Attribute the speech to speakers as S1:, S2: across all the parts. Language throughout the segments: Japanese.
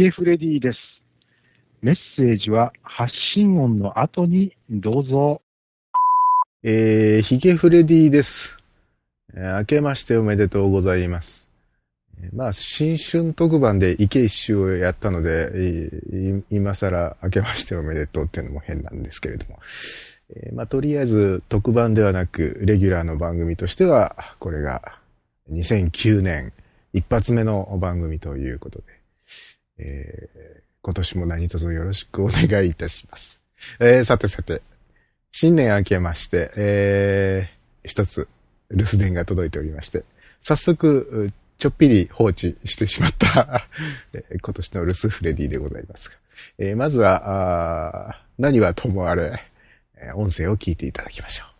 S1: ゲフレディです。メッセージは発信音の後にどうぞ。
S2: えー、ヒゲフレディです。えー明けましておめでとうございます。えーまあ、新春特番で池一周をやったので、いい今更明けましておめでとうっていうのも変なんですけれども。えーまあ、とりあえず特番ではなく、レギュラーの番組としては、これが2009年一発目の番組ということで、えー今年も何卒よろしくお願いいたします。えーさてさて、新年明けまして、えー、一つ留守電が届いておりまして、早速、ちょっぴり放置してしまった、今年の留守フレディでございますが、えーまずは、あ何はともあれ、音声を聞いていただきましょう。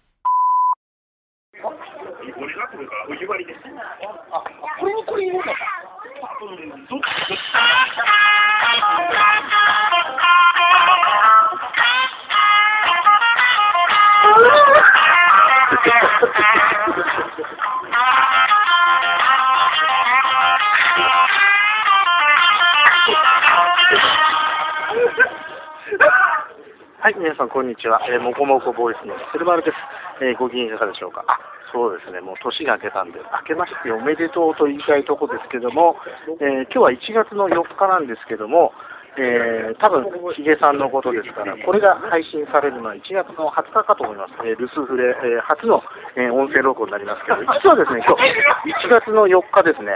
S3: これにこれ入れるのか。
S4: はい、皆さん、こんにちは。えーもこもこボイスの鶴丸です。えーご機嫌いかがでしょうか？あ、そうですね、もう年が明けたんで、明けましておめでとうと言いたいとこですけども、えー今日は1月の4日なんですけども、えー多分ヒゲさんのことですから、これが配信されるのは1月の20日かと思います。えー留守フレ、えー初の、えー音声録音になりますけど、実はですね、今日、1月の4日ですね、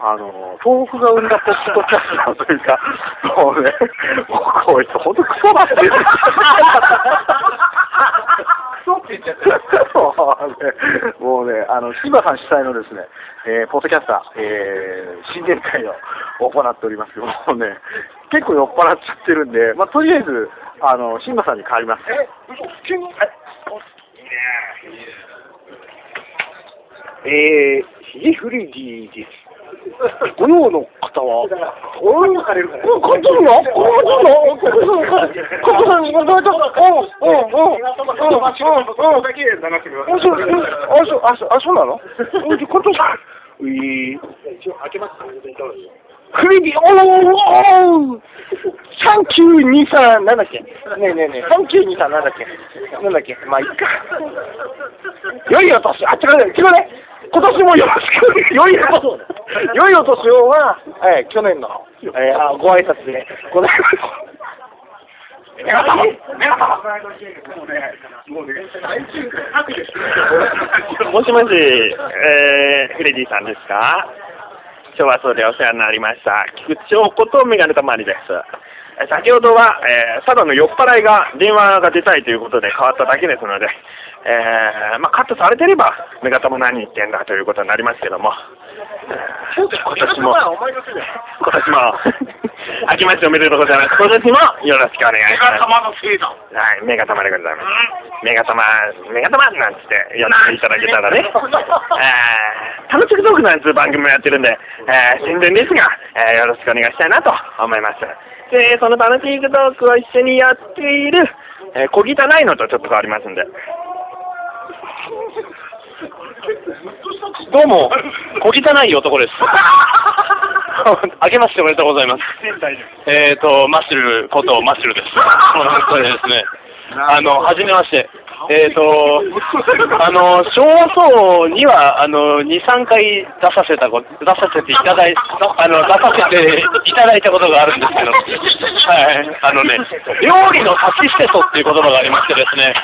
S4: あの、東北が生んだポッドキャスターというか、もうね、こいつ本当クソだって言ってクソって言っちゃってもうね、もうね、あの、柴さん主催のですね、えーポッドキャスター、えー新年会を行っておりますけどもうね、結構酔っ払っちゃってるんで、まあ、とりあえず、あの、新馬さんに変わります。え、急に、はい。
S3: えー、ヒゲフレディです。ご用の方は、おい、かれるから。こっちにはこっちにはこっちにはこっちにはうん、うん、うん、うん、うん、うん、あ、そう、うんあ、そう、あ、そう、あ、そうなのうん、今年、えー、フレディ、おー、おー、サンキュー兄さん、なんだっけねえねえねえ、サンキュー兄さんなんだっけなんだっけまあ、いいか。良いお年、あ、違うね、違うね。今年もよろしく、良いお年、良いお年をは、えー去年の、えーあご挨拶でございます。目が玉目が玉
S5: もしもし、えー、フレディさんですか？今日はそれでお世話になりました。菊池翔子とメガネたまりです。えー先ほどは、えー、ただの酔っ払いが電話が出たいということで変わっただけですので、えー、まあ、カットされてれば、メガタも何言ってんだということになりますけども、えー今年も、今年も、明けましておめでとうございます。今年もよろしくお願いします。
S3: のせいだ。
S5: はい、メガタマでございます。メガタマ、メガタマなんつって呼んでいただけたらね、えー、楽しくトークなんつう番組もやってるんで、えー、宣伝ですが、えー、よろしくお願いしたいなと思います。で、その楽しいトークを一緒にやっている、えー、小汚いのとちょっと変わりますんで。どうも、小汚い男です。あけましておめでとうございます。えっ、と、マッシュルことマッシュルです。本当にですね。あの、はじめまして。えっ、と、あの、昭和層には、あの、2、3回出させたこ、出させていただい、あの、出させていただいたことがあるんですけど、はい。あのね、料理の差し捨てそっていう言葉がありましてですね、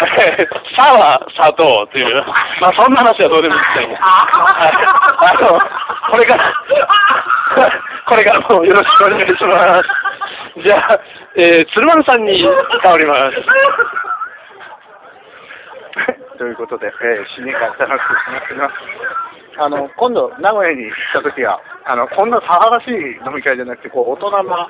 S5: さは砂糖という、まあそんな話はどうでもいいですけど、はい。あの、これから、これからもよろしくお願いします。じゃあ、えー、鶴丸さんに変わります。
S4: ということで、えー新年会楽しくします。が、あの、今度、名古屋に行った時は、あの、こんな騒がしい飲み会じゃなくて、こう、大人な、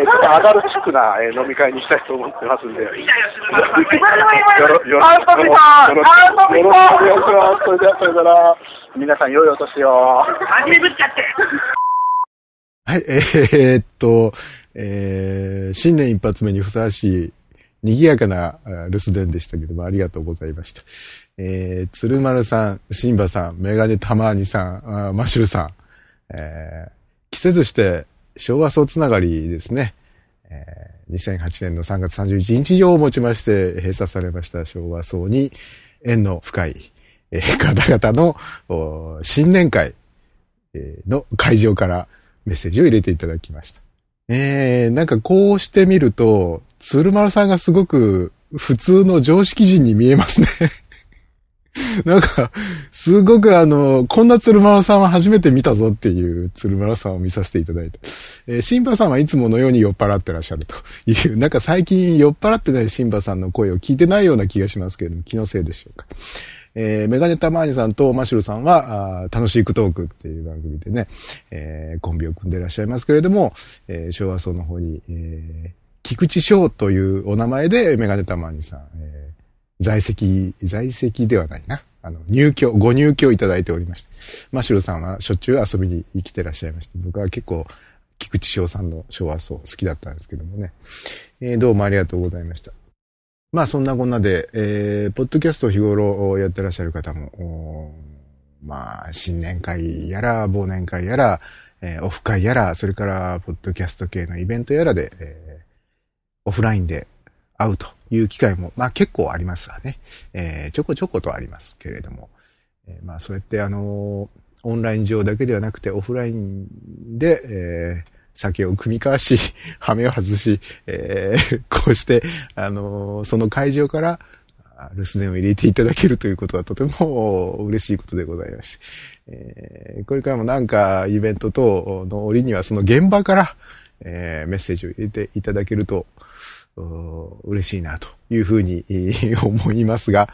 S4: えーちょっとアダルチックな、えー飲み会にしたいと思ってますんで、よろ、よろ、よろ、
S3: あ遊びた。い
S4: よろ
S3: あ遊びた。い
S4: よろしくお願いします。それでは、それから、皆さん、良いお年を。
S2: はい、えーっと、えー新年一発目にふさわしい、賑やかな留守電でしたけども、ありがとうございました。えー、鶴丸さん、シンバさん、メガネたまーにさん、マシュルさん、えー、季節して昭和層つながりですね。えー、2008年の3月31日上をもちまして閉鎖されました昭和層に縁の深い、えー、方々の新年会の会場からメッセージを入れていただきました。えー、なんかこうしてみると、鶴丸さんがすごく普通の常識人に見えますね なんか、すごくあの、こんな鶴丸さんは初めて見たぞっていう鶴丸さんを見させていただいて。えー、シンバさんはいつものように酔っ払ってらっしゃるという、なんか最近酔っ払ってないシンバさんの声を聞いてないような気がしますけれども、気のせいでしょうか。えー、メガネタマーニさんとマシュルさんは、あ楽しいクトークっていう番組でね、えー、コンビを組んでいらっしゃいますけれども、えー、昭和層の方に、えー、菊池翔というお名前でメガネタマーニさん、えー、在籍、在籍ではないな。あの、入居、ご入居いただいておりまして、マシュルさんはしょっちゅう遊びに来てらっしゃいまして、僕は結構、菊池翔さんの昭和層好きだったんですけどもね。えー、どうもありがとうございました。まあそんなこんなで、えー、ポッドキャスト日頃やってらっしゃる方も、まあ新年会やら、忘年会やら、えー、オフ会やら、それからポッドキャスト系のイベントやらで、えー、オフラインで会うという機会も、まあ結構ありますわね。えー、ちょこちょことありますけれども、えー、まあそうやってあのオンライン上だけではなくてオフラインで、えー、酒を組み交わし、羽目を外し、えー、こうして、あの、その会場から、留守電を入れていただけるということはとても 嬉しいことでございまして、えー、これからもなんかイベント等の折にはその現場から、えー、メッセージを入れていただけると、嬉しいなというふうに 思いますが、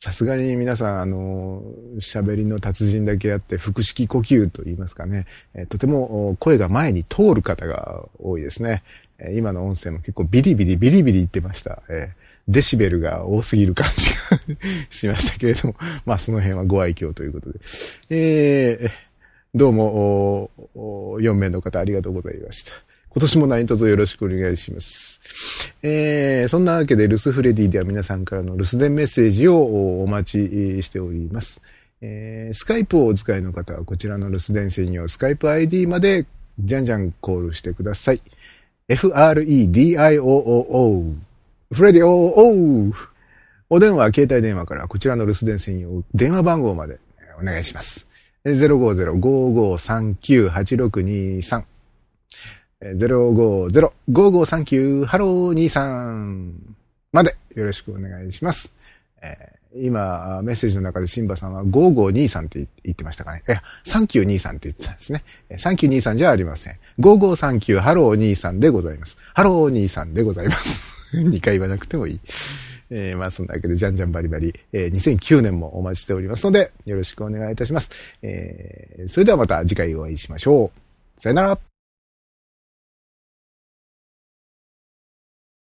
S2: さすがに皆さん、あの、喋りの達人だけあって、腹式呼吸と言いますかね、えとても声が前に通る方が多いですね。今の音声も結構ビリビリビリビリ言ってました。えデシベルが多すぎる感じがしましたけれども、まあその辺はご愛嬌ということで。えー、どうも、4名の方ありがとうございました。今年も何卒よろしくお願いします。えー、そんなわけで、留守フレディでは皆さんからの留守電メッセージをお待ちしております。えー、スカイプをお使いの方はこちらの留守電専用スカイプ ID までじゃんじゃんコールしてください。f-r-e-d-i-o-o-o フレディオーお電話、携帯電話からこちらの留守電専用電話番号までお願いします。050-5539-8623 050-5539ハロー23までよろしくお願いします。えー、今、メッセージの中でシンバさんは5523って言ってましたかね。いや、3923って言ってたんですね。3923じゃありません。5539ハロー23でございます。ハロー23でございます。2回言わなくてもいい。えー、まあそんなわけで、じゃんじゃんバリバリ、えー、2009年もお待ちしておりますので、よろしくお願いいたします。えー、それではまた次回お会いしましょう。さよなら。